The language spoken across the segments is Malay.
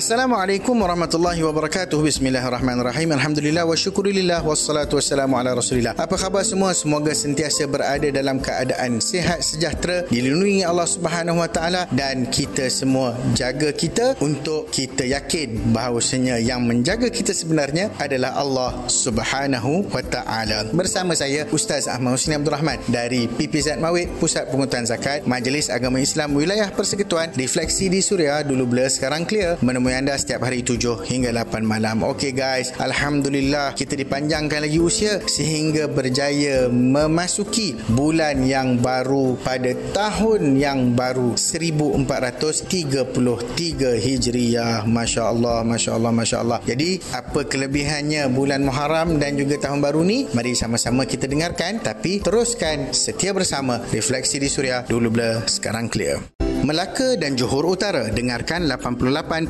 Assalamualaikum warahmatullahi wabarakatuh. Bismillahirrahmanirrahim. Alhamdulillah wa syukurillah wassalatu wassalamu ala Rasulillah. Apa khabar semua? Semoga sentiasa berada dalam keadaan sihat sejahtera, dilindungi Allah Subhanahu wa taala dan kita semua jaga kita untuk kita yakin bahawasanya yang menjaga kita sebenarnya adalah Allah Subhanahu wa taala. Bersama saya Ustaz Ahmad Husni Abdul Rahman dari PPZ Mawid Pusat Pengutuan Zakat Majlis Agama Islam Wilayah Persekutuan Refleksi di Suria dulu blur sekarang clear menemui anda setiap hari 7 hingga 8 malam. Okey guys, Alhamdulillah kita dipanjangkan lagi usia sehingga berjaya memasuki bulan yang baru pada tahun yang baru 1433 Hijriah. Masya Allah, Masya Allah, Masya Allah. Jadi apa kelebihannya bulan Muharram dan juga tahun baru ni? Mari sama-sama kita dengarkan tapi teruskan setia bersama Refleksi di Suria dulu blur sekarang clear. Melaka dan Johor Utara. Dengarkan 88.5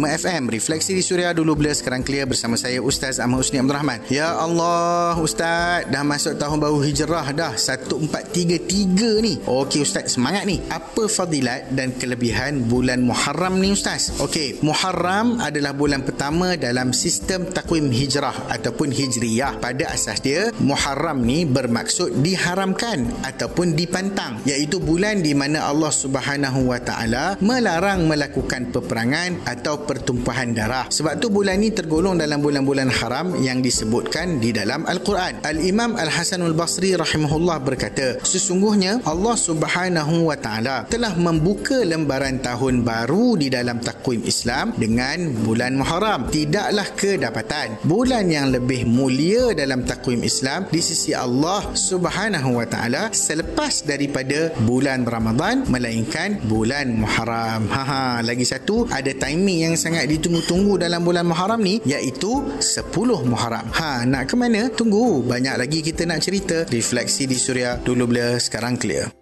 FM Refleksi di Suria dulu bila sekarang clear bersama saya Ustaz Ahmad Husni Abdul Rahman. Ya Allah Ustaz. Dah masuk tahun baru hijrah dah. 1433 ni. Okey Ustaz. Semangat ni. Apa fadilat dan kelebihan bulan Muharram ni Ustaz? Okey Muharram adalah bulan pertama dalam sistem takwim hijrah ataupun hijriyah. Pada asas dia Muharram ni bermaksud diharamkan ataupun dipantang Iaitu bulan di mana Allah Subhanahu Subhanahu wa taala melarang melakukan peperangan atau pertumpahan darah. Sebab tu bulan ini tergolong dalam bulan-bulan haram yang disebutkan di dalam Al-Quran. Al-Imam Al-Hasanul Basri rahimahullah berkata, sesungguhnya Allah Subhanahu wa taala telah membuka lembaran tahun baru di dalam takwim Islam dengan bulan Muharram. Tidaklah kedapatan bulan yang lebih mulia dalam takwim Islam di sisi Allah Subhanahu wa taala selepas daripada bulan Ramadan melainkan bulan Muharram. Ha ha, lagi satu ada timing yang sangat ditunggu-tunggu dalam bulan Muharram ni iaitu 10 Muharram. Ha, nak ke mana? Tunggu. Banyak lagi kita nak cerita. Refleksi di Suria dulu bila sekarang clear.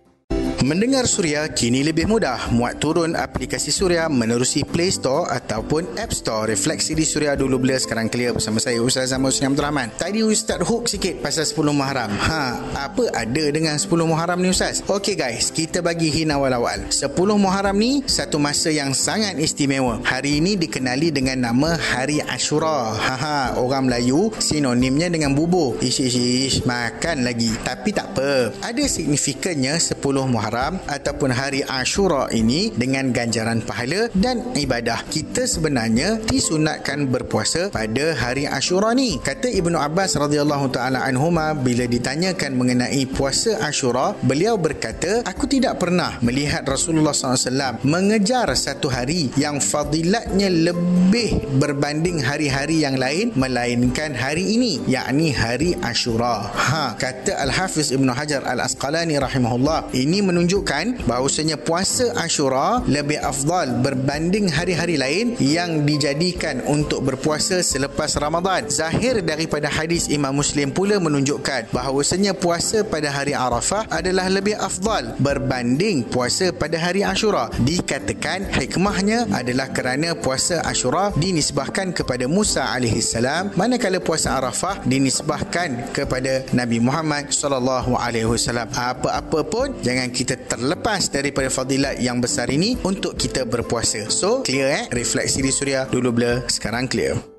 Mendengar Suria kini lebih mudah. Muat turun aplikasi Suria menerusi Play Store ataupun App Store. Refleksi di Suria dulu bila sekarang clear bersama saya Ustaz Zaman Husni Abdul Rahman. Tadi Ustaz hook sikit pasal 10 Muharram. Ha, apa ada dengan 10 Muharram ni Ustaz? Okey guys, kita bagi hin awal-awal. 10 Muharram ni satu masa yang sangat istimewa. Hari ini dikenali dengan nama Hari Ashura. Ha ha, orang Melayu sinonimnya dengan bubur. Ish ish ish, makan lagi. Tapi tak apa. Ada signifikannya 10 Muharram Muharram ataupun hari Ashura ini dengan ganjaran pahala dan ibadah. Kita sebenarnya disunatkan berpuasa pada hari Ashura ni. Kata Ibnu Abbas radhiyallahu taala anhuma bila ditanyakan mengenai puasa Ashura, beliau berkata, "Aku tidak pernah melihat Rasulullah SAW mengejar satu hari yang fadilatnya lebih berbanding hari-hari yang lain melainkan hari ini, yakni hari Ashura." Ha, kata Al-Hafiz Ibnu Hajar Al-Asqalani rahimahullah, ini menunjukkan menunjukkan bahawasanya puasa Ashura lebih afdal berbanding hari-hari lain yang dijadikan untuk berpuasa selepas Ramadan. Zahir daripada hadis Imam Muslim pula menunjukkan bahawasanya puasa pada hari Arafah adalah lebih afdal berbanding puasa pada hari Ashura. Dikatakan hikmahnya adalah kerana puasa Ashura dinisbahkan kepada Musa AS manakala puasa Arafah dinisbahkan kepada Nabi Muhammad SAW. Apa-apa pun jangan kita terlepas daripada fadilat yang besar ini untuk kita berpuasa. So, clear eh? Refleksi di Suria dulu blur, sekarang clear.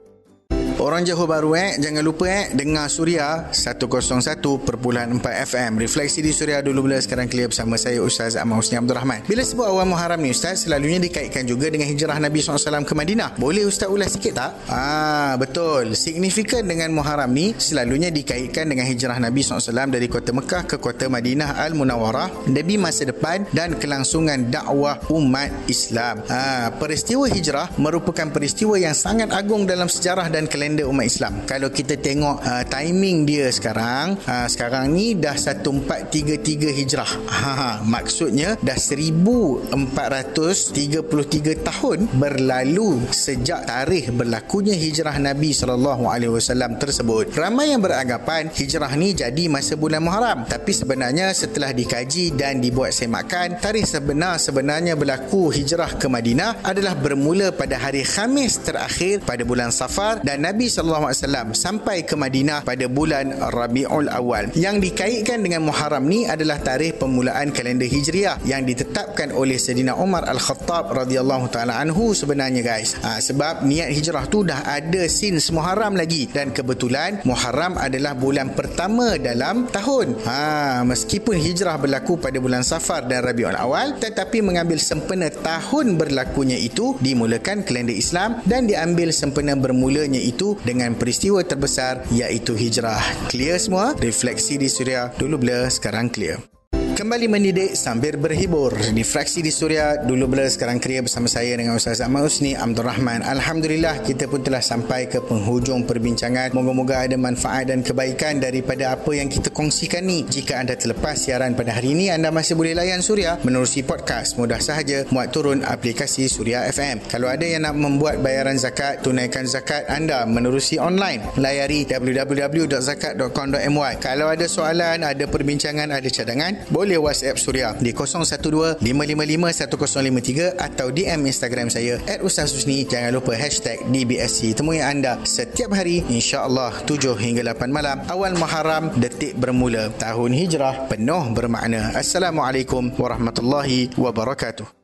Orang Johor Baru eh jangan lupa eh dengar Suria 101.4 FM. Refleksi di Suria dulu bila sekarang clear bersama saya Ustaz Ahmad Husni Abdul Rahman. Bila sebut awal Muharram ni Ustaz selalunya dikaitkan juga dengan hijrah Nabi SAW ke Madinah. Boleh Ustaz ulas sikit tak? Ah betul. Signifikan dengan Muharram ni selalunya dikaitkan dengan hijrah Nabi SAW dari kota Mekah ke kota Madinah Al Munawwarah demi masa depan dan kelangsungan dakwah umat Islam. Ah peristiwa hijrah merupakan peristiwa yang sangat agung dalam sejarah dan kalender kalender umat Islam. Kalau kita tengok uh, timing dia sekarang, uh, sekarang ni dah 1433 Hijrah. Ha, ha, maksudnya dah 1433 tahun berlalu sejak tarikh berlakunya hijrah Nabi sallallahu alaihi wasallam tersebut. Ramai yang beranggapan hijrah ni jadi masa bulan Muharram, tapi sebenarnya setelah dikaji dan dibuat semakan, tarikh sebenar sebenarnya berlaku hijrah ke Madinah adalah bermula pada hari Khamis terakhir pada bulan Safar dan Nabi Nabi SAW sampai ke Madinah pada bulan Rabiul Awal. Yang dikaitkan dengan Muharram ni adalah tarikh permulaan kalender Hijriah yang ditetapkan oleh Sayyidina Umar Al-Khattab radhiyallahu taala anhu sebenarnya guys. Ha, sebab niat hijrah tu dah ada since Muharram lagi dan kebetulan Muharram adalah bulan pertama dalam tahun. Ha, meskipun hijrah berlaku pada bulan Safar dan Rabiul Awal tetapi mengambil sempena tahun berlakunya itu dimulakan kalender Islam dan diambil sempena bermulanya itu dengan peristiwa terbesar iaitu hijrah. Clear semua? Refleksi di Suria dulu blur sekarang clear. Kembali mendidik sambil berhibur di fraksi di Suria dulu bila sekarang kerja bersama saya dengan Ustaz Ahmad Usni Abdul Rahman. Alhamdulillah kita pun telah sampai ke penghujung perbincangan. Moga-moga ada manfaat dan kebaikan daripada apa yang kita kongsikan ni. Jika anda terlepas siaran pada hari ini anda masih boleh layan Suria menerusi podcast. Mudah sahaja muat turun aplikasi Suria FM. Kalau ada yang nak membuat bayaran zakat, tunaikan zakat anda menerusi online. Layari www.zakat.com.my. Kalau ada soalan, ada perbincangan, ada cadangan, boleh boleh WhatsApp Suria di 012-555-1053 atau DM Instagram saya at Ustaz Husni. Jangan lupa hashtag DBSC. Temui anda setiap hari insya-Allah 7 hingga 8 malam. Awal Muharram detik bermula. Tahun Hijrah penuh bermakna. Assalamualaikum warahmatullahi wabarakatuh.